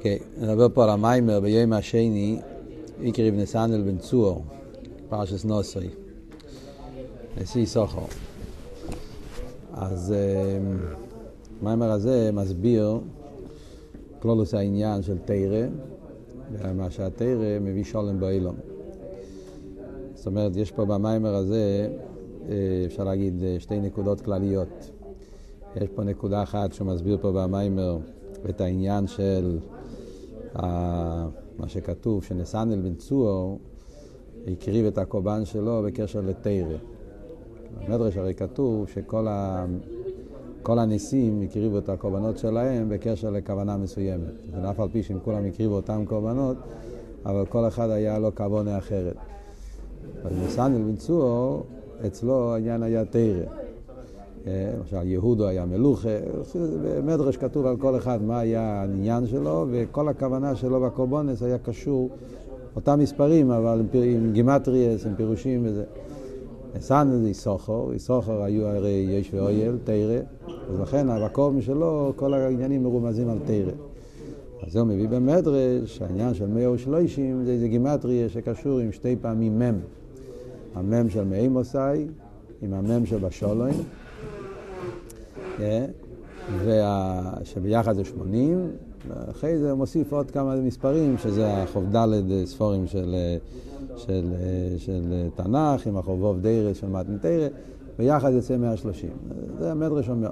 אוקיי, נדבר פה על המיימר ביום השני, איקריב נסנדל בן צור, פרשס נוסרי, נשיא סוחר. אז המיימר הזה מסביר כלולוס העניין של תרא, ומה שהתרא מביא שולם באילון. זאת אומרת, יש פה במיימר הזה, אפשר להגיד, שתי נקודות כלליות. יש פה נקודה אחת שהוא מסביר פה במיימר את העניין של מה שכתוב, שנסנל בן צור הקריב את הקורבן שלו בקשר לתרא. במדרש הרי כתוב שכל ה... כל הניסים הקריבו את הקורבנות שלהם בקשר לכוונה מסוימת. זה אף על פי שהם כולם הקריבו אותם קורבנות, אבל כל אחד היה לו כוונה אחרת. אז נסנל בן צור, אצלו העניין היה תרא. למשל, יהודו היה מלוכה, במדרש כתוב על כל אחד מה היה העניין שלו, וכל הכוונה שלו בקורבונס היה קשור, אותם מספרים, אבל עם גימטריאס, עם פירושים וזה. סן זה איסוכר, איסוכר היו הרי יש ואויל, תרא, אז לכן בקורבן שלו כל העניינים מרומזים על תרא. אז הוא מביא במדרש, העניין של מאה ושלושים זה איזה גימטריה שקשור עם שתי פעמים מם. המם של מאי מוסאי עם המם של בשולוין. שביחד זה 80, ואחרי זה מוסיף עוד כמה מספרים, שזה הח"ד ספורים של, של, של תנ"ך, עם החובוב דיירס של מתנתרא, ביחד יוצא 130. זה המדרש אומר.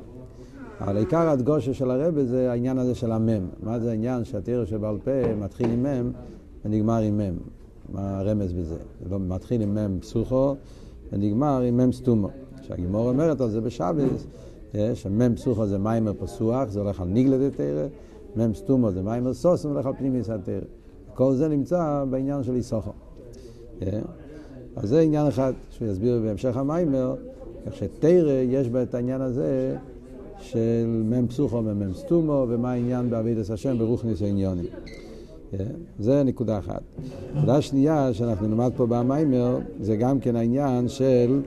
אבל עיקר הדגושה של הרבה זה העניין הזה של המם. מה זה העניין שהתרא שבעל פה מתחיל עם מם ונגמר עם מם? מה הרמז בזה? זה לא מתחיל עם מם פסוחו ונגמר עם מם סתומו. שהגימור אומרת על זה בשבס, שמם פסוחו זה מיימר פסוח, זה הולך על ניגלד תרא, מם סתומו זה מיימר סוס, זה הולך על פנימיס התרא. כל זה נמצא בעניין של איסוכו. אז זה עניין אחד שהוא יסביר בהמשך המיימר, כך שתרא יש בה את העניין הזה של מם פסוחו ומם סתומו, ומה העניין בעבידת השם ברוכניס העניונים. זה נקודה אחת. נקודה שנייה שאנחנו נלמד פה במיימר, זה גם כן העניין של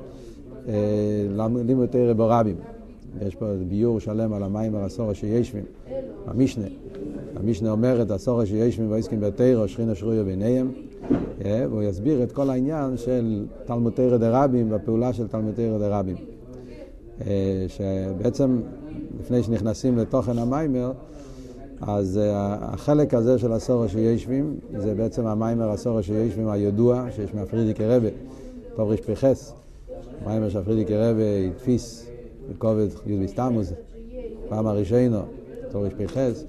לימוד תרא ברבים. יש פה ביור שלם על המים על הסורה שישבים, המשנה. המשנה אומרת, הסורה שישבים ועסקים בתרא, שכינה שרויה ביניהם, והוא יסביר את כל העניין של תלמוד תרא דרבים והפעולה של תלמוד תרא דרבים. שבעצם, לפני שנכנסים לתוכן המיימר, אז החלק הזה של הסורה שישבים, זה בעצם המיימר הסורה שישבים הידוע, שיש מהפרידיקי רבה, טוב רשפ"חס, מיימר שהפרידיקי רבה התפיס בכובד י' בסתמוס, פעם הראשינו, תור רשפ"חס,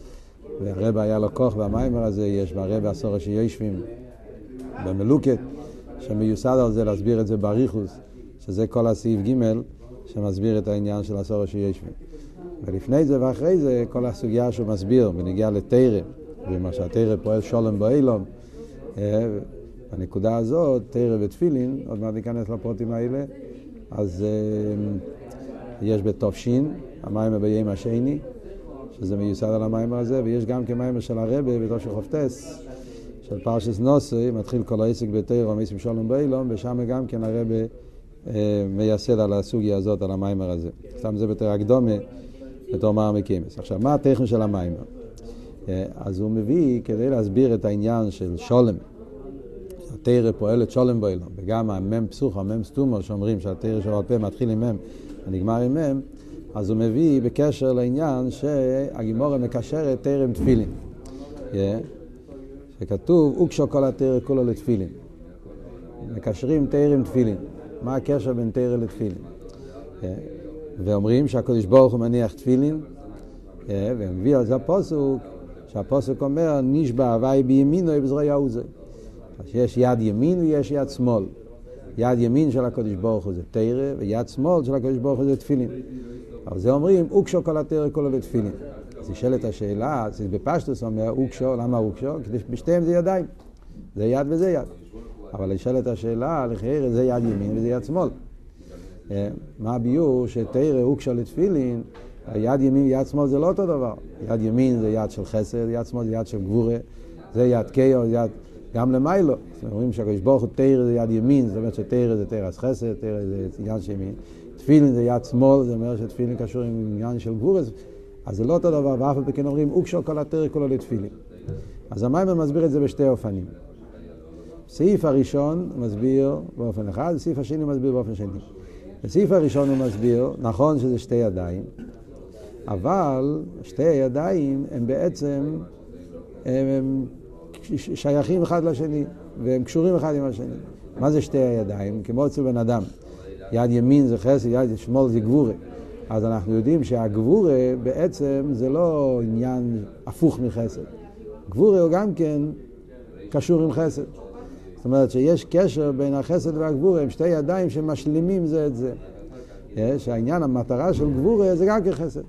והרב היה לו כוח במיימר הזה, יש ברב הסורה שיושבים במלוקת, שמיוסד על זה להסביר את זה באריכוס, שזה כל הסעיף ג' שמסביר את העניין של הסורה שיושבים. ולפני זה ואחרי זה, כל הסוגיה שהוא מסביר בנגיעה לתרא, ומה שהתרא פועל שולם באילום, בנקודה הזאת, תרא ותפילין, עוד מעט ניכנס לפרוטים האלה, אז יש בתופשין, המים ביום השני, שזה מיוסד על המים הזה, ויש גם כמים של הרבה בתושי חופטס, של פרשס נוסי, מתחיל כל העסק בתרא, מיסים שולם באילום, ושם גם כן הרבה אה, מייסד על הסוגיה הזאת, על המיימר הזה. סתם זה בתרא הקדומה, בתור מר מקימס. עכשיו, מה הטכן של המיימר? אה, אז הוא מביא, כדי להסביר את העניין של שולם, שהתרא פועלת שולם באילום, וגם המם פסוך, המם סתומו, שאומרים שהתרא שבעל פה מתחיל עם מם ונגמר עם מם, אז הוא מביא בקשר לעניין שהגימורה מקשרת עם תפילין. Yeah. שכתוב, אוקשו כל התרא כולו לתפילין. מקשרים תרא עם תפילין. מה הקשר בין תרא לתפילין? Yeah. ואומרים שהקדוש ברוך הוא מניח תפילין, yeah. ומביא על זה הפוסוק, שהפוסק אומר, נשבע הוואי בימינו בזרוע יעוזי. אז יש יד ימין ויש יד שמאל. יד ימין של הקדוש ברוך הוא זה תרא, ויד שמאל של הקדוש ברוך הוא זה תפילין. על זה אומרים, אוקשו כל התרא כולו לתפילין. אז נשאלת השאלה, אז בפשטוס אומר אוקשו, למה אוקשו? כדי שבשתיהם זה ידיים. זה יד וזה יד. אבל נשאלת השאלה, לחייר זה יד ימין וזה יד שמאל. מה הביור שתרא אוקשו לתפילין, יד ימין ויד שמאל זה לא אותו דבר. יד ימין זה יד של חסד, יד שמאל זה יד של גבורה, זה יד זה יד... גם למיילו. אומרים שהקדוש ברוך הוא תרא זה יד ימין, זאת אומרת שתרא זה תרא חסד, תרא זה יד של ימין. תפילין זה יד שמאל, זאת אומרת שתפילין קשור עם עניין של גבורס, אז זה לא אותו דבר, ואף על פי כן אומרים, אוקשו כל התרא כולו לתפילין. אז המיימר מסביר את זה בשתי אופנים. סעיף הראשון מסביר באופן אחד, הסעיף השני מסביר באופן שני. בסעיף הראשון הוא מסביר, נכון שזה שתי ידיים, אבל שתי הידיים הם בעצם הם, הם שייכים אחד לשני, והם קשורים אחד עם השני. מה זה שתי הידיים? כמו אצל בן אדם. יד ימין זה חסד, יד שמאל זה גבורה. אז אנחנו יודעים שהגבורה בעצם זה לא עניין הפוך מחסד. גבורה הוא גם כן קשור עם חסד. זאת אומרת שיש קשר בין החסד והגבורה, הם שתי ידיים שמשלימים זה את זה. יש, העניין, המטרה של גבורה זה גם כחסד.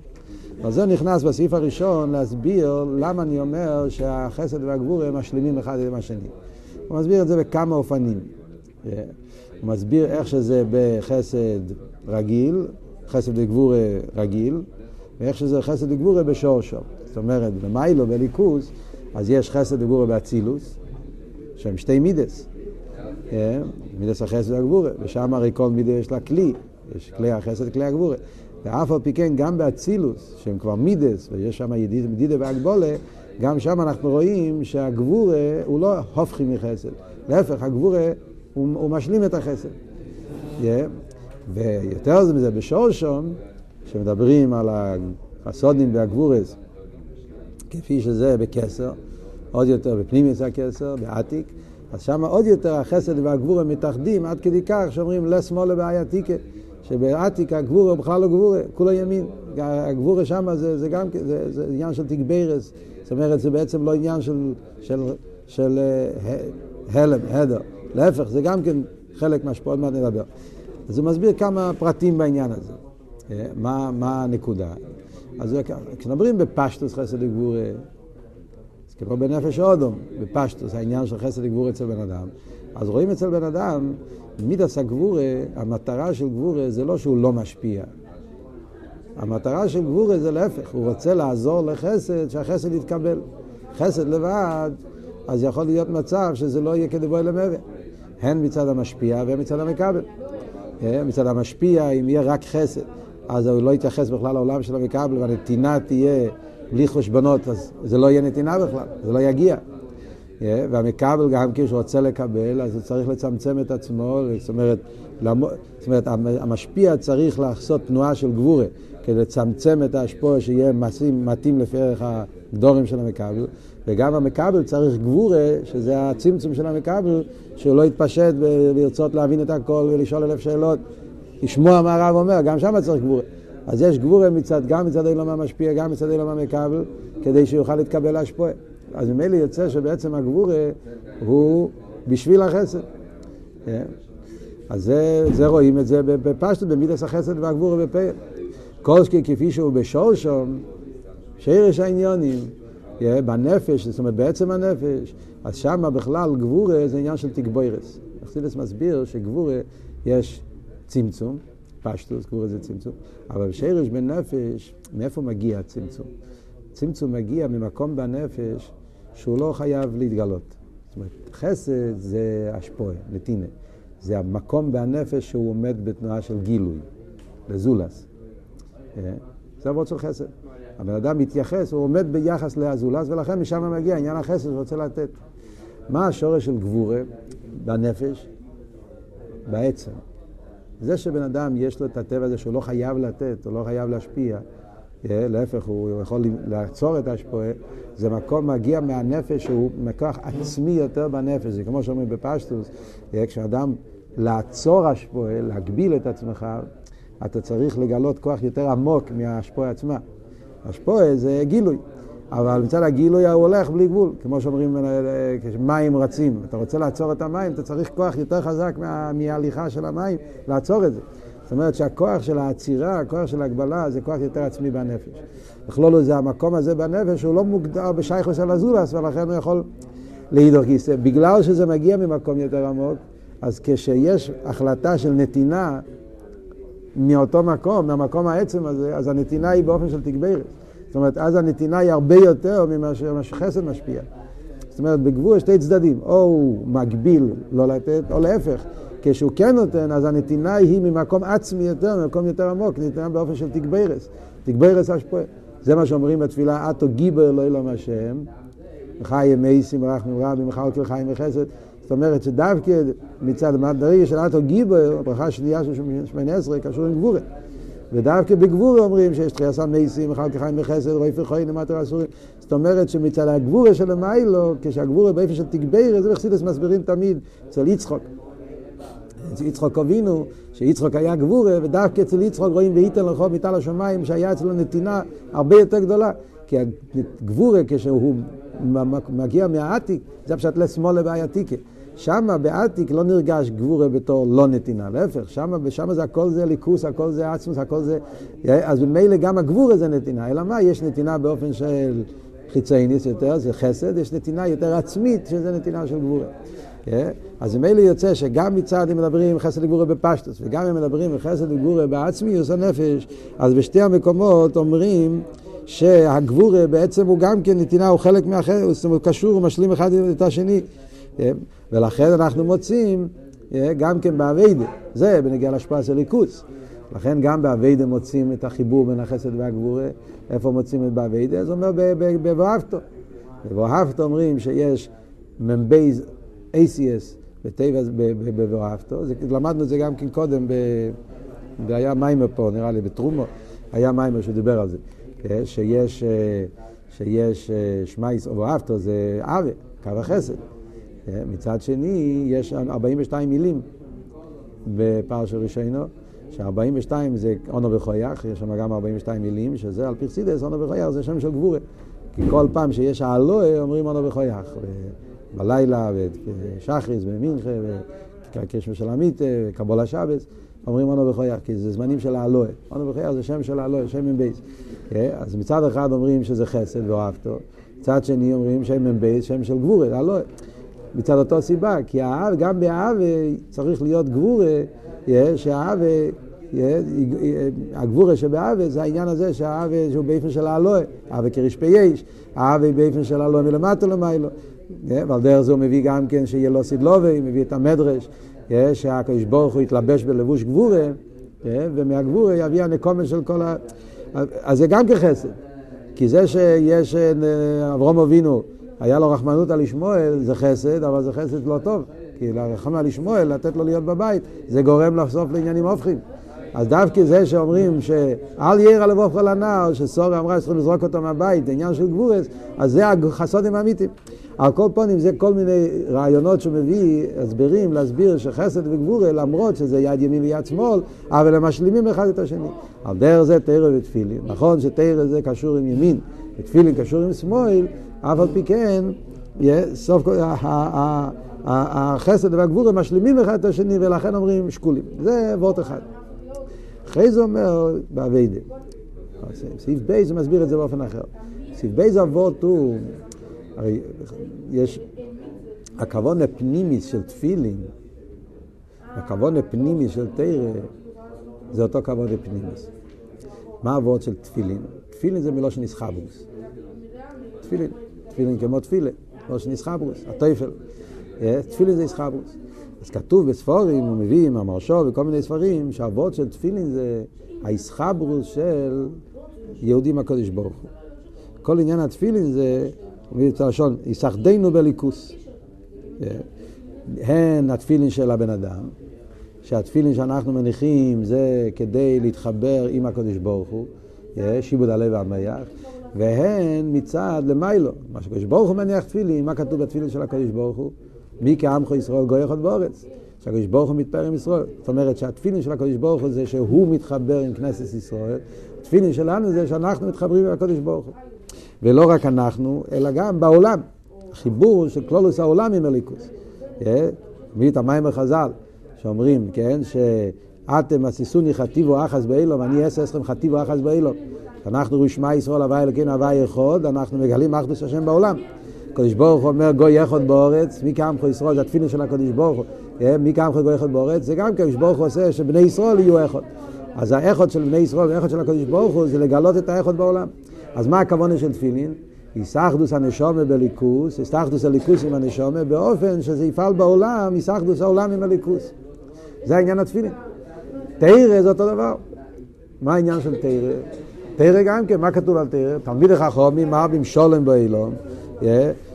אז זה נכנס בסעיף הראשון להסביר למה אני אומר שהחסד והגבורה משלימים אחד עם השני. הוא מסביר את זה בכמה אופנים. הוא מסביר איך שזה בחסד רגיל, חסד וגבורה רגיל, ואיך שזה חסד וגבורה בשורשו. זאת אומרת, במיילו, בליכוס, אז יש חסד וגבורה באצילוס, שהם שתי מידס. אה? מידס החסד והגבורה, ושם הרי כל מידה יש לה כלי, יש כלי החסד וכלי הגבורה. ואף על פי כן, גם באצילוס, שהם כבר מידס, ויש שם ידידה והגבולה, גם שם אנחנו רואים שהגבורה הוא לא הופכי מחסד. להפך, הגבורה הוא, הוא משלים את החסד. Yeah. ויותר מזה, בשורשום, שמדברים על הסודים והגבורס, כפי שזה בקסר, עוד יותר בפנימיוס הכסר, בעתיק, אז שם עוד יותר החסד והגבורה מתאחדים עד כדי כך שאומרים לשמאל לבעייתיקה, שבעתיק הגבורה הוא בכלל לא גבורה, כולו ימין. הגבורה שם זה, זה גם זה, זה עניין של תגברס, זאת אומרת זה בעצם לא עניין של, של, של, של uh, הלם, הדר. להפך, זה גם כן חלק מה שעוד מעט נדבר. אז הוא מסביר כמה פרטים בעניין הזה. אה, מה, מה הנקודה? אז כשמדברים בפשטוס חסד וגבורה, אז כמו בנפש אודום, בפשטוס, העניין של חסד וגבורה אצל בן אדם, אז רואים אצל בן אדם, מידס הגבורה, המטרה של גבורה זה לא שהוא לא משפיע. המטרה של גבורה זה להפך, הוא רוצה לעזור לחסד, שהחסד יתקבל. חסד לבד, אז יכול להיות מצב שזה לא יהיה כדבוי למעבר. הן מצד המשפיע והן מצד המקבל. אה, מצד המשפיע, אם יהיה רק חסד, אז הוא לא יתייחס בכלל לעולם של המקבל, והנתינה תהיה בלי חשבונות, אז זה לא יהיה נתינה בכלל, זה לא יגיע. והמקבל גם כשהוא רוצה לקבל, אז הוא צריך לצמצם את עצמו, זאת אומרת, זאת אומרת המשפיע צריך לעשות תנועה של גבורה, כדי לצמצם את ההשפוע שיהיה מתאים לפי ערך הדורים של המקבל, וגם המקבל צריך גבורה, שזה הצמצום של המקבל, שהוא לא יתפשט ולרצות להבין את הכל ולשאול אלף שאלות. לשמוע מה הרב אומר, גם שם צריך גבורה. אז יש גבורה מצד, גם מצד אילום המשפיע, גם מצד אילום המקבל, כדי שיוכל להתקבל להשפוע. אז ממילא יוצא שבעצם הגבורה הוא בשביל החסד. כן? אז זה, זה רואים את זה בפשטות, במידס החסד והגבורה בפה. שכי כפי שהוא בשורשום, שרש העניונים, בנפש, זאת אומרת בעצם הנפש, אז שם בכלל גבורה זה עניין של תגבוירס. אכסידס מסביר שגבורה יש צמצום, פשטוס, גבורה זה צמצום, אבל שרש בנפש, מאיפה מגיע הצמצום? צמצום מגיע ממקום בנפש שהוא לא חייב להתגלות. זאת אומרת, חסד זה השפועה, נתינה. זה המקום בנפש שהוא עומד בתנועה של גילוי, לזולס. אה? זה עבוד של חסד. הבן אדם מתייחס, הוא עומד ביחס לאזולס, ולכן משם מגיע עניין החסד שהוא רוצה לתת. מה השורש של גבורה בנפש? בעצם. זה שבן אדם יש לו את הטבע הזה שהוא לא חייב לתת, הוא לא חייב להשפיע, להפך, הוא יכול לעצור את ההשפועה, זה מקום מגיע מהנפש שהוא מכוח עצמי יותר בנפש, זה כמו שאומרים בפשטוס, כשאדם לעצור השפועה, להגביל את עצמך, אתה צריך לגלות כוח יותר עמוק מההשפועה עצמה. השפועה זה גילוי. אבל מצד הגילוי הוא הולך בלי גבול, כמו שאומרים, אה, כשמים רצים. אתה רוצה לעצור את המים, אתה צריך כוח יותר חזק מה, מההליכה של המים, לעצור את זה. זאת אומרת שהכוח של העצירה, הכוח של ההגבלה, זה כוח יותר עצמי בנפש. לכלול את זה, המקום הזה בנפש הוא לא מוגדר בשייכוס על הזולס, ולכן הוא יכול להידור כיסא. בגלל שזה מגיע ממקום יותר עמוק, אז כשיש החלטה של נתינה מאותו מקום, מהמקום העצם הזה, אז הנתינה היא באופן של תגברת. זאת אומרת, אז הנתינה היא הרבה יותר ממה שחסד משפיע. זאת אומרת, בגבול שתי צדדים, או הוא מגביל לא לתת, או להפך. כשהוא כן נותן, אז הנתינה היא ממקום עצמי יותר, ממקום יותר עמוק, נתינה באופן של תגברס. תגברס השפועה. זה מה שאומרים בתפילה, אטו גיבר לא אלוהים השם, חי מייסים רחמים רבים מחלקל חיים וחסד זאת אומרת שדווקא מצד המדרגה של אטו גיבר, הברכה השנייה של שמונה עשרה קשור עם גבורה. ודווקא בגבורה אומרים שיש תחייה סם מייסים, אחר כך חיים וחסד, רואי פרחוי, נמטר אסורים. זאת אומרת שמצד הגבורה של המיילו, כשהגבורה באיפה של תגבר, זה בחסידס מסבירים תמיד אצל יצחוק. אצל יצחוק אבינו, שיצחוק היה גבורה, ודווקא אצל יצחוק רואים וייתן לך מטל השמיים, שהיה אצלו נתינה הרבה יותר גדולה. כי הגבורה, כשהוא מגיע מהעתיק, זה פשוט לשמאל לבעייתיקה. שם בעתיק לא נרגש גבורה בתור לא נתינה, להפך, שם, שם זה הכל זה ליכוס, הכל זה עצמוס, הכל זה... אז ממילא גם הגבורה זה נתינה, אלא מה? יש נתינה באופן של חיצייניס יותר, זה חסד, יש נתינה יותר עצמית, שזה נתינה של גבורה. כן? אז ממילא יוצא שגם מצד הם מדברים חסד לגבורה בפשטוס, וגם הם מדברים חסד לגבורה בעצמיוס הנפש, אז בשתי המקומות אומרים שהגבורה בעצם הוא גם כן נתינה, הוא חלק מהאחר, הוא קשור, הוא משלים אחד את השני. כן? ולכן אנחנו מוצאים אה, גם כן באביידה, זה בנגיע להשפעה של ליכוס. לכן גם באביידה מוצאים את החיבור בין החסד והגבורה. איפה מוצאים את באביידה? זה אומר בבואבתו. בבואבתו אומרים שיש מבייז ACS בבואבתו. למדנו את זה גם כן קודם, והיה מיימר פה, נראה לי, בטרומו, היה מיימר שדיבר על זה. אה, שיש, אה, שיש שמייס או בואבתו זה אבה, קו החסד. אה, מצד שני, יש 42 מילים בפרשת ראשינו, ש-42 זה אונו וחויח, יש שם גם 42 מילים, שזה על פרסידס, אונו וחויח זה שם של גבורה. כי כל פעם שיש האלוה אומרים אונו וחויח. בלילה, בשחריס, במינכה, בקשמה של המיתה, קבול השבס, אומרים אונו וחויח, כי זה זמנים של האלוה. אונו וחויח זה שם של האלוה, שם עם בייס. אה, אז מצד אחד אומרים שזה חסד ואוהבתו, מצד שני אומרים שם עם בייס, שם של גבורה, האלוה. מצד אותו סיבה, כי האב, גם באב צריך להיות גבורה, שהאב, הגבורה שבאב זה העניין הזה שהאב שהוא באיפן של האלוה, אב כרשפי יש, האב באיפן של האלוה מלמטה למיילו, ועל דרך זה הוא מביא גם כן שיהיה לו סדלובי, מביא את המדרש, שהקדוש ברוך הוא יתלבש בלבוש גבורה, ומהגבורה יביא הנקומת של כל ה... אז זה גם כחסד, כי זה שיש אברום אבינו היה לו רחמנות על ישמעאל, זה חסד, אבל זה חסד לא טוב. כי לרחם על ישמעאל, לתת לו להיות בבית, זה גורם לחשוף לעניינים הופכים. אז דווקא זה שאומרים שאל ירא לבוא כל הנער, שסורי אמרה שצריכים לזרוק אותו מהבית, עניין של גבורס, אז זה החסודים האמיתיים. על כל פונים זה כל מיני רעיונות שהוא מביא, הסברים, להסביר שחסד וגבורה, למרות שזה יד ימין ויד שמאל, אבל הם משלימים אחד את השני. על דרך זה תרא ותפילין. נכון שתרא זה קשור עם ימין, ותפילין קשור עם שמאל, אף על פי כן, סוף החסד והגבורה משלימים אחד את השני ולכן אומרים שקולים. זה וורט אחד. אחרי זה אומר באביידה. סעיף בייס מסביר את זה באופן אחר. סעיף בייס אבות הוא, הרי יש, הכוון הפנימיס של תפילין, הכוון הפנימיס של תרא, זה אותו כבוד הפנימיס. מה אבות של תפילין? תפילין זה מלושן איסחבוס. תפילין. תפילין כמו תפילה, לא שניסחברוס, הטויפל. אה, תפילין זה איסחברוס. אז כתוב בספורים, הוא מביא עם המרשו וכל מיני ספרים, שהאבות של תפילין זה האיסחברוס של יהודים הקודש ברוך הוא. כל עניין התפילין זה, הוא מביא את הלשון, יסחדנו בליכוס. אה, הן התפילין של הבן אדם, שהתפילין שאנחנו מניחים זה כדי להתחבר עם הקודש ברוך הוא, אה, שיבוד הלב והמח, והן מצד למיילו. מה שקדוש ברוך הוא מניח תפילין, מה כתוב בתפילין של הקדוש ברוך הוא? מי כעמך ישראל גוי אחד באורץ. שהקדוש ברוך הוא מתפאר עם ישראל. זאת אומרת שהתפילין של הקדוש ברוך הוא זה שהוא מתחבר עם כנסת ישראל. התפילין שלנו זה שאנחנו מתחברים עם הקדוש ברוך הוא. ולא רק אנחנו, אלא גם בעולם. החיבור של כלולוס העולם עם אליקוס. אה? מביא את המים החז"ל, שאומרים, כן, שאתם עשיסוני חטיבו אחס באילום, אני אעשה אסכם חטיבו אחס באילום. אנחנו רשמע ישראל הווי אלוקינו הווי אחד, אנחנו מגלים אחדוס השם בעולם. הקדוש ברוך הוא אומר גוי אחד באורץ, מי קמחו ישראל, זה התפילה של הקדוש ברוך הוא, אה, מי קמחו גוי אחד באורץ, זה גם הקדוש ברוך הוא עושה שבני ישראל יהיו אחד. אז האחד של בני ישראל והאחד של הקדוש ברוך הוא זה לגלות את האחד בעולם. אז מה הכוונה של תפילין? יסחדוס הנשומה בליכוס, יסחדוס הליכוס עם הנשומה, באופן שזה יפעל בעולם, יסחדוס העולם עם הליכוס. זה העניין התפילין. תרא זה אותו דבר. מה העניין של תרא? תרא גם כן, מה כתוב על תרא? תלמיד החכמים מרבים שולם באילום,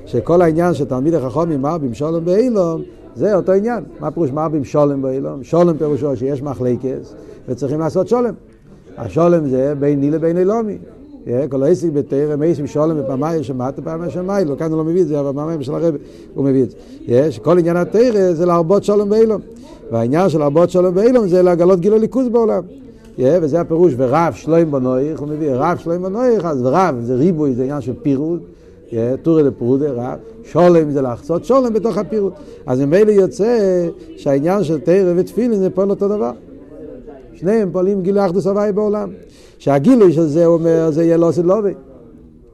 שכל העניין שתלמיד החכמים מרבים שולם באילום, זה אותו עניין. מה פירוש מרבים שולם באילום? שולם פירושו שיש מחלקס וצריכים לעשות שולם. השולם זה ביני לבין אילומי. כל העסק בתרא, מייסים שולם בפעמיים שמעת פעמיים שמיים, לא כאן הוא לא מביא את זה, אבל פעמיים של הרב הוא מביא את זה. שכל עניין התרא זה להרבות שולם באילום. והעניין של להרבות שולם באילום זה להגלות גיל הליכוז בעולם. וזה הפירוש, ורב שלוים בנויך, הוא מביא רב שלוים בנויך, אז רב זה ריבוי, זה עניין של פירוד. טורי לפרודה רב, שולם זה לחצות שולם בתוך הפירוט. אז ממילא יוצא שהעניין של תרא ותפילין זה פועל אותו דבר. שניהם פועלים גילוי אחדוס הוואי בעולם. שהגילוי של זה אומר, זה יהיה לא עושה לובי.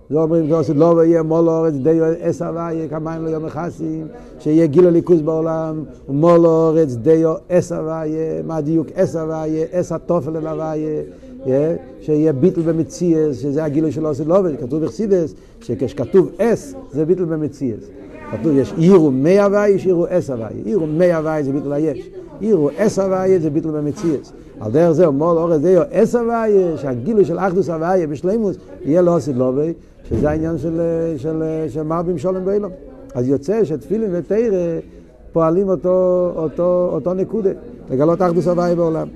זה אומרים, לא עושה לובי, יהיה מול אורץ, די אס הוואי, כמיים לא יום מכסים, שיהיה גילוי ליכוז בעולם, מול אורץ, די אס הוואי, מה דיוק אס הוואי, אס התופל אל הוואי. שיהיה ביטל במציאס, שזה הגילוי שלו עושה לא עובד, כתוב בחסידס, שכשכתוב אס זה ביטל במציאס. כתוב יש עירו מי הוואי, יש עירו אס הוואי. עירו מי הוואי זה ביטל היש. עירו אס הוואי זה ביטל במציאס. על דרך זה מול אורז דיו אס הוואי, שהגילוי של אחדוס הוואי בשלימוס יהיה לא עושה לא עובד, שזה העניין של, של, של מרבים שולם באילום. אז יוצא שתפילין ותרא פועלים אותו, אותו, אותו נקודה, לגלות אחדוס הוואי בעולם.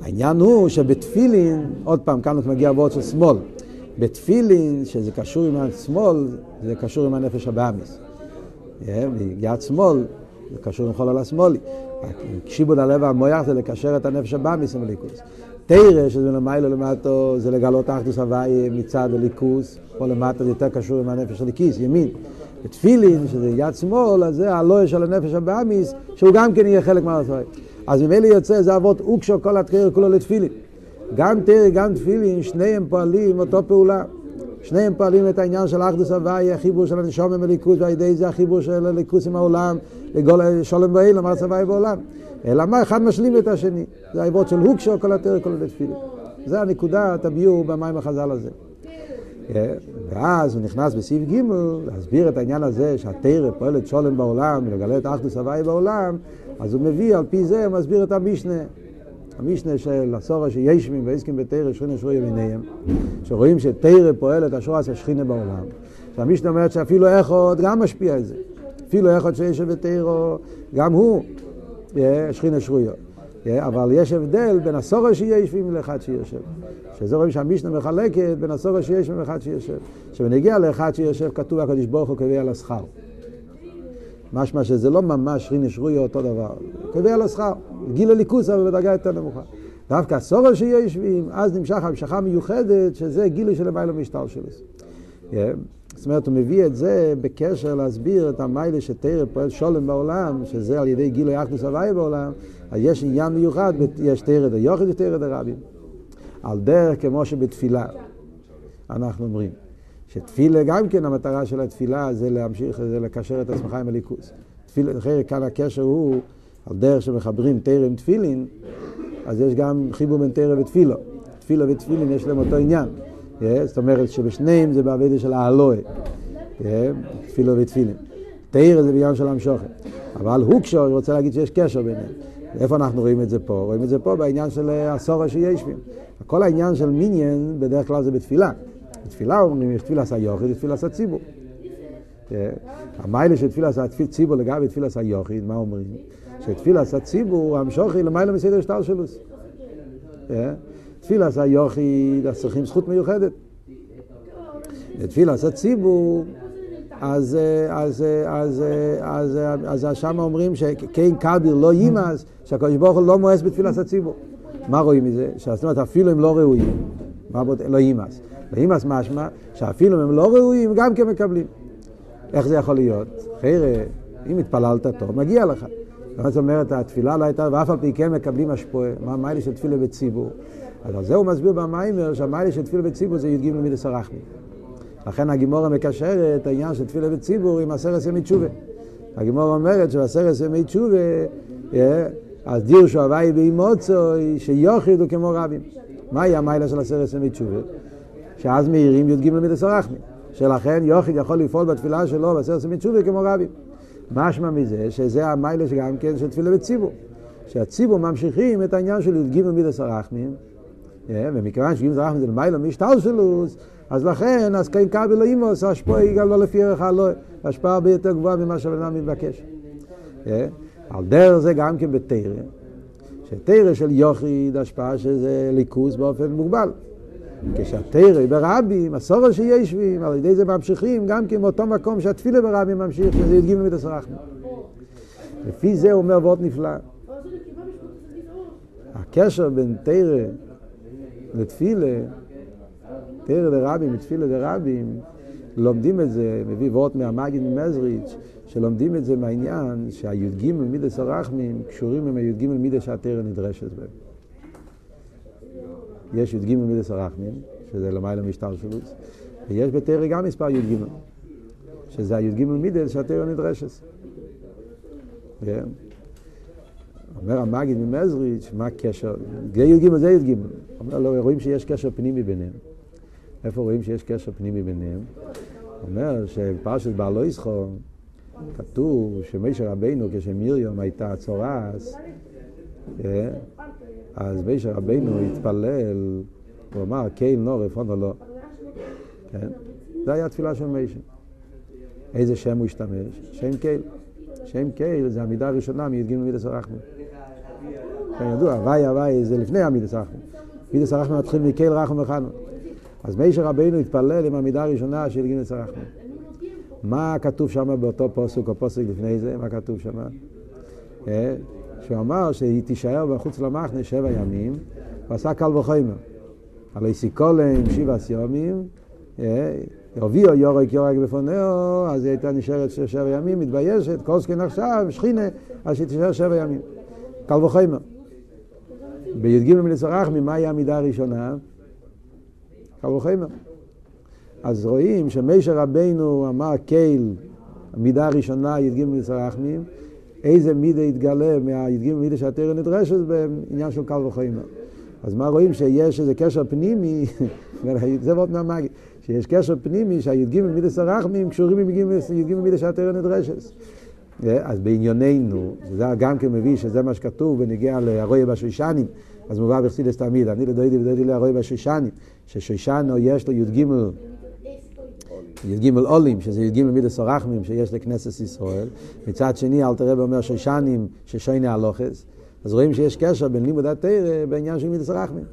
העניין הוא שבתפילין, עוד פעם, כאן מגיע הוורד של שמאל. בתפילין, שזה קשור עם השמאל, זה קשור עם הנפש הבאמיס. יד שמאל, זה קשור עם חול השמאלי. שיבוד הלב המויח זה לקשר את הנפש הבאמיס עם הליכוס. תרא, שזה למעלה למטו, זה לגלות אחדוס הוואי מצד הליכוס, פה למטה זה יותר קשור עם הנפש הליקיס, ימין. בתפילין, שזה יד שמאל, אז זה הלואה של הנפש הבאמיס, שהוא גם כן יהיה חלק מהרצוי. אז ממילא יוצא זה אבות אוקשו כל התקריר כולו לתפילין. גם תרא, גם תפילין, שניהם פועלים אותו פעולה. שניהם פועלים את העניין של אחדוס הוואי, החיבור של הנשום עם הליכוז, ועל ידי זה החיבור של הליכוז עם העולם, לגול שולם באילם, ארץ הוואי בעולם. אלא מה, אחד משלים את השני. זה האבות של הוקשו כל התרא כולו לתפילין. זה הנקודה, תביאו במים החז"ל הזה. ואז הוא נכנס בסעיף ג' להסביר את העניין הזה שהתרא פועלת שולם בעולם, לגלה את אחדוס הוואי בעולם, אז הוא מביא, על פי זה הוא מסביר את המשנה. המשנה של הסורה שישמים ועסקים בתרא שכינה שרויה ביניהם, שרואים שתרא פועלת השורה של שכינה בעולם. שהמשנה אומרת שאפילו אחד גם משפיע את זה. אפילו אחד שיש בתרא, גם הוא שכינה שרויה. אבל יש הבדל בין הסורה שישבים לאחד שיושב. שזה רואים שהמשנה מחלקת בין הסורה שישבים לאחד שיושב. כשנגיע לאחד שיושב כתוב הקדוש ברוך הוא קובע השכר. משמע שזה לא ממש ריני שרויה אותו דבר, קובע השכר, גיל הליכוס אבל בדרגה יותר נמוכה. דווקא הסורר שיושבים, אז נמשך המשכה מיוחדת, שזה גילוי של המיילה משטר שלו. זאת אומרת, הוא מביא את זה בקשר להסביר את המיילה שתרא פועל שולם בעולם, שזה על ידי גילוי אחדוס הוואי בעולם, אז יש עניין מיוחד, יש תרא דיוחד ותרא דרבים. על דרך כמו שבתפילה, אנחנו אומרים. שתפילה גם כן המטרה של התפילה זה להמשיך, זה לקשר את עצמך עם הליכוז. תפילה, אחרי כאן הקשר הוא, על דרך שמחברים תרא עם תפילין, אז יש גם חיבור בין תרא ותפילו. תפילה ותפילין יש להם אותו עניין. Yeah, זאת אומרת שבשניהם זה בעבודה של האלוהי. Yeah, תפילה ותפילין. תרא זה בעניין של המשוכן. אבל הוא כשהוא רוצה להגיד שיש קשר ביניהם. איפה אנחנו רואים את זה פה? רואים את זה פה בעניין של הסורה שישבים. כל העניין של מיניאן בדרך כלל זה בתפילה. בתפילה אומרים, יש תפילה יוחיד, יש תפילה ציבור. המיילה של תפילה ציבור לגבי תפילה יוחיד, מה אומרים? שתפילה ציבור, המשוכי למיילה מסדר שטר שלוס. תפילה עשה יוחיד, אז צריכים זכות מיוחדת. תפילה ציבור, אז, אז, אז, אז, אז, אז שם אומרים שקיין כביר לא יימס, שהקדוש ברוך הוא לא מואס בתפילת הציבור. מה רואים מזה? זאת אומרת, אפילו הם לא ראויים, לא יימס. ואימאס משמע שאפילו הם לא ראויים, גם כן מקבלים. איך זה יכול להיות? חיירה, אם התפללת טוב, מגיע לך. זאת אומרת, התפילה לא הייתה, ואף על פי כן מקבלים השפועה. מה המיילה של תפילה בציבור? אז על זה הוא מסביר במיימר, שהמיילה של תפילה בציבור זה י"ג מידס הרחמי. לכן הגימורה מקשרת את העניין של תפילה בציבור עם עשרת ימי תשובה. הגימורה אומרת שבעשרת ימי תשובה, אה, אז דיר שואבי באימוצו, שיוחידו כמו רבים. מהי המיילה של עשרת ימי תשובה? שאז מאירים י"ג מידס. שלכן יוחיד יכול לפעול בתפילה שלו בעשר סמית שובי כמו רבי. משמע מזה שזה המיילה שגם כן של תפילה בציבור. שהציבור ממשיכים את העניין של י"ג מידס הרחמים, ומכיוון זה רחמים זה למעלה משטלשלוס, אז לכן, אז כן קבל אימוס, ההשפעה היא גם לא לפי ערך הלא, ההשפעה הרבה יותר גבוהה ממה שהבן אדם מתבקש. על דרך זה גם כן בתרא, שתרא של יוחיד, השפעה שזה ליכוס באופן מוגבל. כשהתרא ברבים, הסורו שישבים, על ידי זה ממשיכים גם כן מאותו מקום שהתפילה ברבים ממשיך, שזה י"ג רחמים. לפי זה הוא אומר וורט נפלא. הקשר בין תרא לתפילה, תרא לרבים ותפילה לרבים, לומדים את זה, מביא וורט מהמגיד ממזריץ', שלומדים את זה מהעניין שהי"ג מידס הרחמים קשורים עם הי"ג מידס שהתרא נדרשת בהם. יש י"ג מידס הרחמים, שזה למעלה משטר שלוץ, ויש בתרא גם מספר י"ג, שזה הי"ג מידס שהתרא נדרשת. כן? אומר המגיד ממזריץ', מה הקשר? זה י"ג זה י"ג. אומר לו, רואים שיש קשר פנימי ביניהם. איפה רואים שיש קשר פנימי ביניהם? אומר שבפרשת בעלו ישחו כתוב שמשה רבינו כשמרים הייתה צורס, אה, אז משה רבינו התפלל, הוא אמר, קייל נורף, עונה לו. כן? זה היה התפילה של משה. איזה שם הוא השתמש? שם קייל. שם קייל זה המידה הראשונה מי"ג מידס הרחמים. כן, ידוע, הוואי הוואי זה לפני המידס הרחמים. מידס הרחמים מתחיל מקייל רחם וחנו. אז משה רבינו התפלל עם המידה הראשונה של י"ג מידס הרחמים. מה כתוב שם באותו פוסק או פוסק לפני זה? מה כתוב שם? שהוא אמר שהיא תישאר בחוץ למחנה שבע ימים, ועשה קל וחומר. הלא סיכולם שבעה יומים, הביאו יורק יורק בפונאו, אז היא הייתה נשארת שבע ימים, מתביישת, קוסקין עכשיו, שכינה, אז שהיא תישאר שבע ימים. קל וחומר. בי"ג מלצרחמי, מהי המידה הראשונה? קל וחומר. אז רואים שמשה רבינו אמר קייל, המידה הראשונה, י"ג מלצרחמים, איזה מידה יתגלה מהי"ג מידה שהתרא נדרשת בעניין של קל וחומר. אז מה רואים? שיש איזה קשר פנימי, זה מאוד מהמגיד, שיש קשר פנימי שהי"ג מידס הרחמים קשורים עם י"ג מידס שהתרא נדרשת. אז בענייננו, זה גם כן מביא שזה מה שכתוב בנגיע לארוי בשושנים, אז מובא בחסידס תמיד, אני לדוידי ודוידי לארוי בשושנים, ששושנו יש לו י"ג י"ג עולים, שזה י"ג מידס הרחמים שיש לכנסת ישראל, מצד שני אל תראה ואומר שושנים ששייני הלוכס, אז רואים שיש קשר בין לימוד התרא בעניין של מידס הרחמים.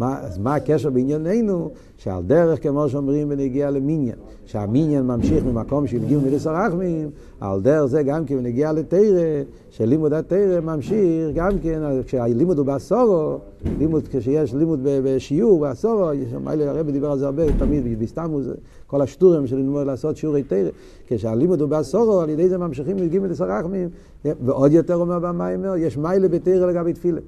אז מה הקשר בענייננו? שעל דרך, כמו שאומרים בנגיע למניין, שהמניין ממשיך ממקום של גיל מידס הרחמים, על דרך זה גם כן בנגיע לתרא, שלימוד התרא ממשיך גם כן, כשהלימוד הוא בעשורו, לימוד, כשיש לימוד בשיעור בעשורו, הרבי דיבר על זה הרבה, תמיד בסתמו, כל השטורים של ללמוד לעשות שיעורי תרא, כשהלימוד הוא בעשורו, על ידי זה ממשיכים לגיל מידס הרחמים, ועוד יותר אומר במיימר, יש מיילה בתרא לגבי תפילה.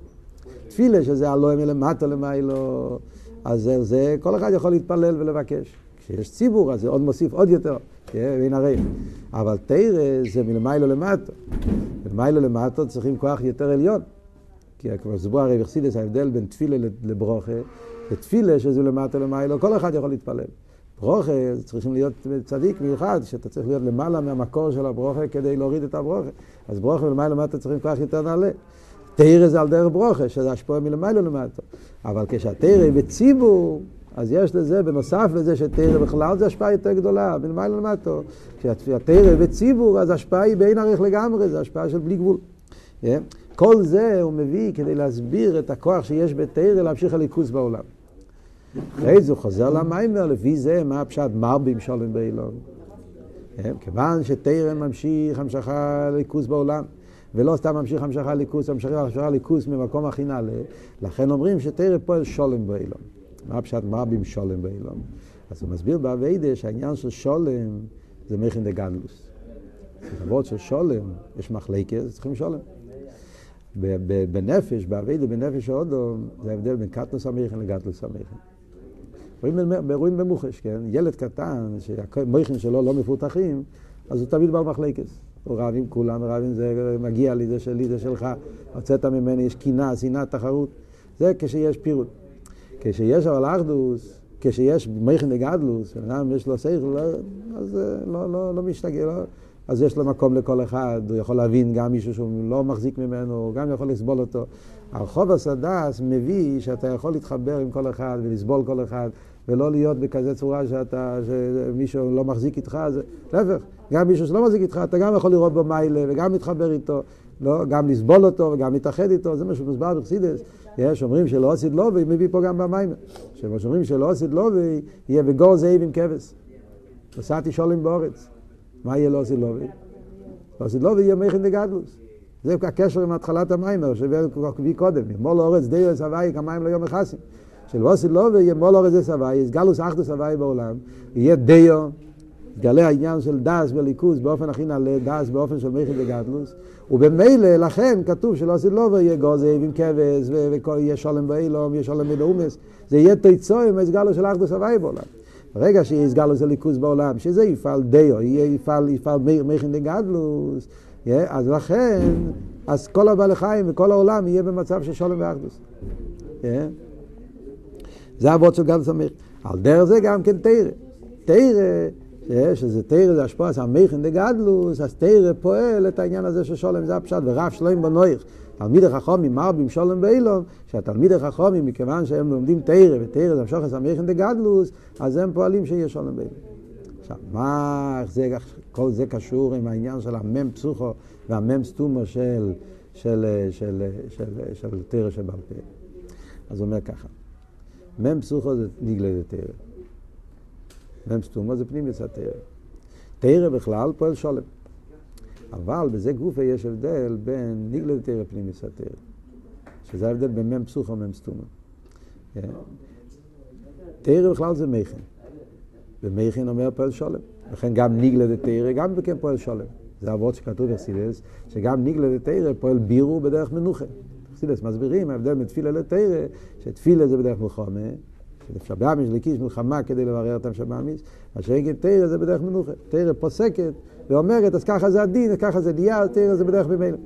תפילה, שזה הלא מלמטה למיילו, אז זה, זה, כל אחד יכול להתפלל ולבקש. כשיש ציבור, אז זה עוד מוסיף עוד יותר, בין הרי. אבל תרא זה מלמיילו למטה. מלמיילו למטה צריכים כוח יותר עליון. כי כמו הסבור הרי בחסידס ההבדל בין תפילה לברוכה, ותפילה שזה למטה למיילו, כל אחד יכול להתפלל. ברוכה צריכים להיות צדיק מיוחד, שאתה צריך להיות למעלה מהמקור של הברוכה כדי להוריד את הברוכה. אז ברוכה ולמעלה למטה צריכים כוח יותר נעלה. תרא זה על דרך ברוכה, שזה השפועה מלמעלה למטה. אבל כשהתרא בציבור, אז יש לזה, בנוסף לזה שתרא בכלל זה השפעה יותר גדולה, מלמעלה למטה. כשהתרא בציבור, אז השפעה היא בין ערך לגמרי, זה השפעה של בלי גבול. Yeah. כל זה הוא מביא כדי להסביר את הכוח שיש בתרא להמשיך הליכוס בעולם. אחרי זה הוא חוזר למיימר, לפי זה מה הפשט מרבים שולם באילון. כיוון שתרא ממשיך המשכה ליכוס בעולם. ולא סתם ממשיך המשכה ליכוס, ממשיך המשכה ליכוס ממקום הכי נעלה. לכן אומרים שתרא פועל שולם באילום. מה פשט מרבים שולם באילום? אז הוא מסביר באביידה שהעניין של שולם זה מכין דה גדלוס. למרות של שולם, יש מחלקת, צריכים שולם. בנפש, באביידה, בנפש ההודו, זה ההבדל בין קטנוס המכין לגדלוס המכין. רואים במוחש, כן? ילד קטן, שהמכין שלו לא מפותחים, אז הוא תמיד בעל מחלקת. הוא רב עם כולם, רב עם זה, מגיע לי, זה שלי, זה שלך, הוצאת ממני, יש קינה, שנאה, תחרות. זה כשיש פירוט. כשיש אבל אחדוס, כשיש מייכן דגדלוס, אדם יש לו שכל, אז לא, לא, לא משתגע, לא, אז יש לו מקום לכל אחד, הוא יכול להבין גם מישהו שהוא לא מחזיק ממנו, הוא גם יכול לסבול אותו. הרחוב הסדס מביא שאתה יכול להתחבר עם כל אחד ולסבול כל אחד, ולא להיות בכזה צורה שאתה, שמישהו לא מחזיק איתך, זה להפך, גם מישהו שלא מחזיק איתך, אתה גם יכול לראות בו מיילה וגם להתחבר איתו, לא, גם לסבול אותו וגם להתאחד איתו, זה מה שמוסבר בחסידס. יש אומרים שלא עשית לובי, מביא פה גם במים. שאומרים שלא עשית לובי, יהיה בגור זאב עם כבש. נסעתי שולם באורץ. מה יהיה לא עשית לובי? לא עשית לובי יהיה מכן דגדלוס. זה הקשר עם התחלת המיימר, שהביא קודם. מול אורץ דיו סבי כמים לא יום מכסים. של עשית לובי יהיה מול אורץ זה סבי, יסגלוס אחדוס סבי בעולם, יהיה דיו, יתגלה העניין של דס וליכוז באופן הכי נעלה, דס באופן של מכן דגדלוס. ובמילא, לכן כתוב שלא עשית לובר יהיה גוזב עם כבש, ויהיה שולם באילום, יהיה שולם בלאומס. זה יהיה תיצור עם הסגלו של אחדוס הוואי בעולם. ברגע שיהיה הסגלו של ליכוז בעולם, שזה יפעל דיו, יהיה יפעל, יפעל מכין דגדלוס, אז לכן, אז כל הבעלי חיים וכל העולם יהיה במצב של שולם ואחדוס. זה אבות של גדלוס המכין. על דרך זה גם כן תרא. תרא שזה תרא זה השפוע, זה המכן דגדלוס, אז תרא פועל את העניין הזה של שולם, זה הפשט, ורב שלוים בנויך. תלמיד החכומים מרבים שולם באילום, שהתלמיד החכומים, מכיוון שהם לומדים תרא, ותרא זה המשוך המכן דגדלוס, אז הם פועלים שיהיה שולם באילום. עכשיו, מה, איך זה, כל זה קשור עם העניין של המם פסוכו והמם סטומו של, של, של, של, של, של תרא שבעל פה. אז הוא אומר ככה, מם פסוכו זה נגלה לתרא. מ"ם סתומו זה פנימיוס התרא. תרא בכלל פועל שולם. אבל בזה גופה יש הבדל בין ניגלה לתרא פנימיוס התרא. שזה ההבדל בין מ"ם פסוכו ומ"ם סתומו. כן? תרא בכלל זה מכן. ומכן אומר פועל שולם. לכן גם ניגלה לתרא גם בכן פועל שולם. זה אבות שכתוב בחסידס, שגם ניגלה לתרא פועל בירו בדרך מנוחה. בחסידס מסבירים ההבדל בין תפילה לתרא, שתפילה זה בדרך מלחמה, שבאמיס לקיש מלחמה כדי לברר את שבאמיס, מה שאין תרא זה בדרך מנוחה. תרא פוסקת ואומרת, אז ככה זה הדין, ככה זה נהיה, תרא זה בדרך ממילא.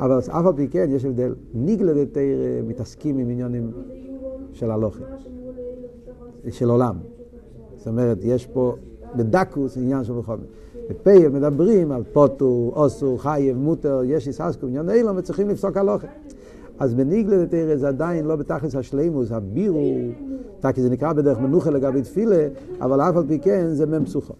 אבל אף על פי כן יש הבדל. ניגלה דתרא מתעסקים עם עניינים של הלוכים, של עולם. זאת אומרת, יש פה בדקוס עניין של מלחמה. בפייל מדברים על פוטו, אוסו, חייב, מוטר, יש איססקו, עניין אילום, וצריכים לפסוק הלוכים. אז בניגלה לתרא זה עדיין לא בתכלס השלימוס, הבירו, כי זה נקרא בדרך מנוחה לגבי תפילה, אבל אף על פי כן זה מ"ם פסוחו.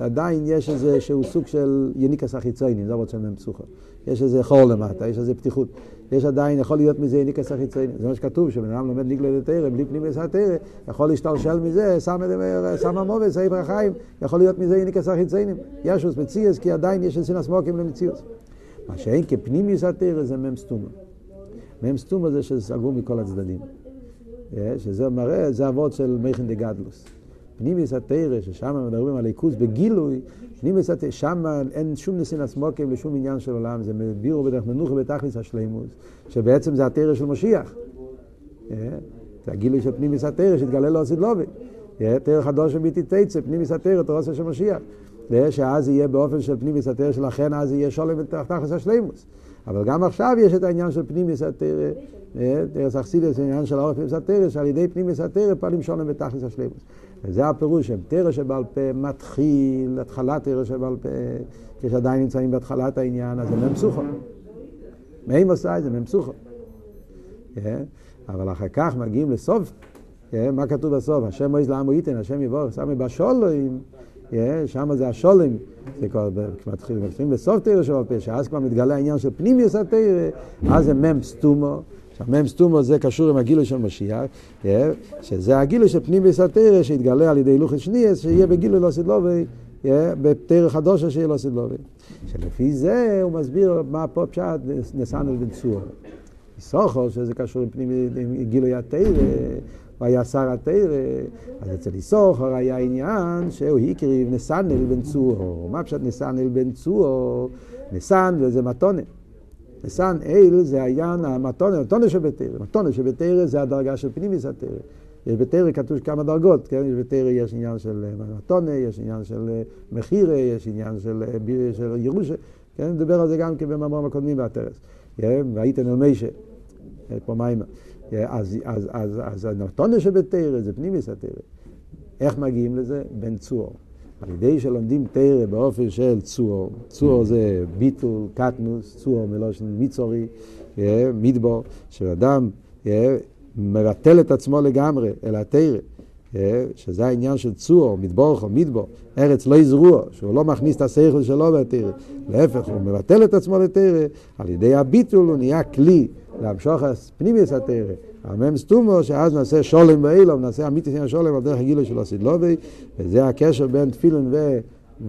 עדיין יש איזה שהוא סוג של יניקס החיצוינים, זה של מ"ם פסוחו. יש איזה חור למטה, יש איזה פתיחות. יש עדיין, יכול להיות מזה יניקס החיצוינים. זה מה שכתוב, שבן אדם לומד ניגלה לתרא, בלי פנים עשה תרא, יכול להשתלשל מזה, שם המובס, סעיף החיים, יכול להיות מזה יניקס החיצוינים. ישוס מציאס, כי עדיין יש איזה סמוקים למציאוס. מה שאין כפנימיוס התרא זה מ"ם סתומה. מ"ם סתומה זה שזה סגור מכל הצדדים. אה, שזה מראה, זה אבות של מכן דה גדלוס. פנימיס התרא, ששם מדברים על עיכוז בגילוי, פנימיס התרא, שם אין שום ניסין עצמוקים לשום עניין של עולם, זה בירו בדרך מנוחה בתכליס השלימוס, שבעצם זה התרא של משיח. אה, זה הגילוי של פנימיס התרא שהתגלה לו עשית לובי. אה, תרא חדוש וביתי תצא, פנימיס התרא, תורסה של משיח. שאז יהיה באופן של פנימיס התרא שלכן אז יהיה שולם בתכליס השלימוס. אבל גם עכשיו יש את העניין של פנימיס התרא, תרס אכסידס, העניין של האורך פנימיס התרא, שעל ידי פנימיס התרא פעלים שולם בתכלס השלימוס. וזה הפירוש תרא שבעל פה מתחיל, התחלת תרא שבעל פה, כשעדיין נמצאים בהתחלת העניין, אז זה מ"פסוכו. מי עושה את זה? מ"פסוכו. אבל אחר כך מגיעים לסוף, מה כתוב בסוף? השם מויז לעמו ייתן, השם יבוא, סמי בשולוים. שם זה השולם, זה כבר מתחיל, מתחילים בסוף תרא של הפה, שאז כבר מתגלה העניין של פנימיוס התרא, אז זה מ"ם סתומו. עכשיו מ"ם סתומו זה קשור עם הגילוי של משיח, שזה הגילוי של פנימיוס התרא שהתגלה על ידי הילוכת שניאס, שיהיה בגילוי לא סדלובי, בתרא חדושה שיהיה לא סדלובי. שלפי זה הוא מסביר מה פה פשט נסענו בן צור. סוחר, שזה קשור עם גילוי התרא. הוא היה שר התרא, אז אצל איסוכר היה עניין שהוא הקריב נסנל בן צור. מה פשוט נסנל בן צור? נסן וזה מתונה. נסן אל זה היה המתונה, מתונה שבתרא. מתונה שבתרא זה הדרגה של פנימיס התרא. יש בתרא כתוב כמה דרגות, כן? יש בתרא יש עניין של מתונה, יש עניין של מחירה, יש עניין של, של ירושה, כן? נדבר על זה גם כן במאמרים הקודמים בהתרס. והייתם אל מישה, פה מיימר. אז, אז, אז, אז הנתונה שבתרא זה פנימיס התרא. איך מגיעים לזה? בן צור. על ידי שלומדים תרא באופן של צור, צור זה ביטול, קטנוס, צור מלושן מיצורי, מדבור, שאדם מבטל את עצמו לגמרי אל התרא. שזה העניין של צור, מדבורך או מדבור, ארץ לא יזרוע, שהוא לא מכניס את השכל שלו לתרא, להפך, הוא מבטל את עצמו לתרא, על ידי הביטול הוא נהיה כלי להמשוך פנימיוס התרא, המם סתומו, שאז נעשה שולם ואילום, נעשה אמיתי של שולם על דרך הגילוי של הסדלובי, וזה הקשר בין תפילין ו...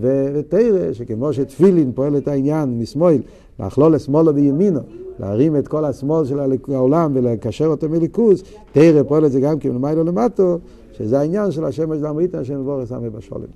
ותרא, שכמו שתפילין פועל את העניין משמאל, לכלול לשמאלו וימינו, להרים את כל השמאל של העולם ולקשר אותו מליכוז, תרא פועל את זה גם כן למעלה למטו, שזה העניין של השמש דמריתן השם יבורך סמי בשולם.